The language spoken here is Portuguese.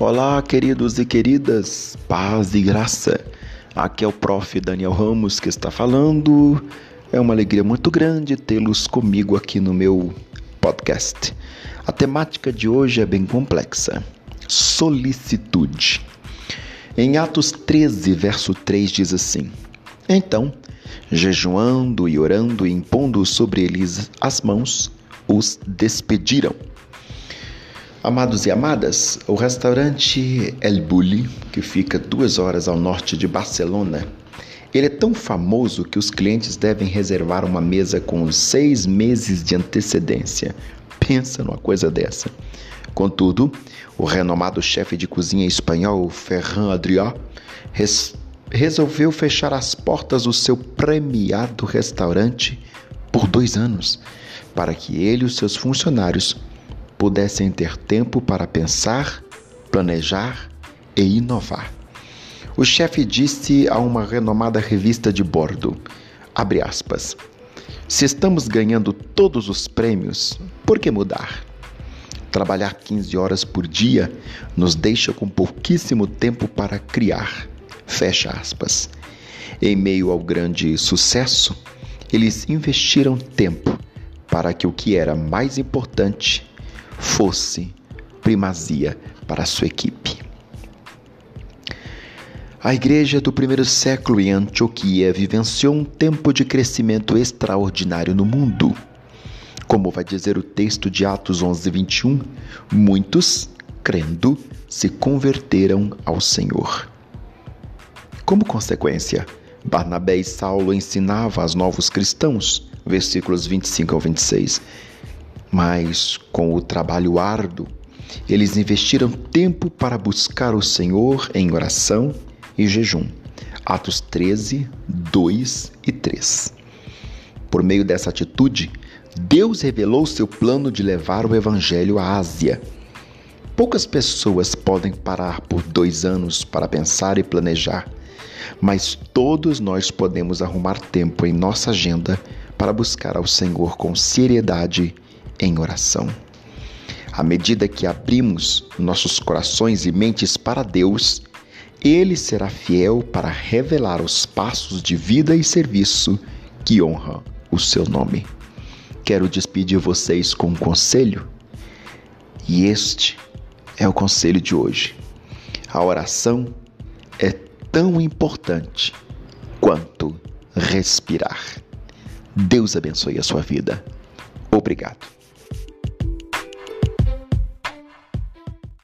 Olá, queridos e queridas, paz e graça. Aqui é o prof. Daniel Ramos que está falando. É uma alegria muito grande tê-los comigo aqui no meu podcast. A temática de hoje é bem complexa: solicitude. Em Atos 13, verso 3 diz assim: Então, jejuando e orando e impondo sobre eles as mãos, os despediram. Amados e amadas, o restaurante El Bulli, que fica duas horas ao norte de Barcelona, ele é tão famoso que os clientes devem reservar uma mesa com seis meses de antecedência. Pensa numa coisa dessa. Contudo, o renomado chefe de cozinha espanhol Ferran Adrià res resolveu fechar as portas do seu premiado restaurante por dois anos, para que ele e os seus funcionários pudessem ter tempo para pensar, planejar e inovar. O chefe disse a uma renomada revista de bordo, aspas, se estamos ganhando todos os prêmios, por que mudar? Trabalhar 15 horas por dia nos deixa com pouquíssimo tempo para criar. Fecha aspas. Em meio ao grande sucesso, eles investiram tempo para que o que era mais importante fosse primazia para sua equipe. A igreja do primeiro século em Antioquia vivenciou um tempo de crescimento extraordinário no mundo. Como vai dizer o texto de Atos 11, 21, muitos, crendo, se converteram ao Senhor. Como consequência, Barnabé e Saulo ensinavam aos novos cristãos, versículos 25 ao 26, mas com o trabalho árduo, eles investiram tempo para buscar o Senhor em oração e jejum. Atos 13, 2 e 3. Por meio dessa atitude, Deus revelou seu plano de levar o Evangelho à Ásia. Poucas pessoas podem parar por dois anos para pensar e planejar, mas todos nós podemos arrumar tempo em nossa agenda para buscar ao Senhor com seriedade em oração. À medida que abrimos nossos corações e mentes para Deus, Ele será fiel para revelar os passos de vida e serviço que honram o seu nome. Quero despedir vocês com um conselho, e este é o conselho de hoje. A oração é tão importante quanto respirar. Deus abençoe a sua vida. Obrigado.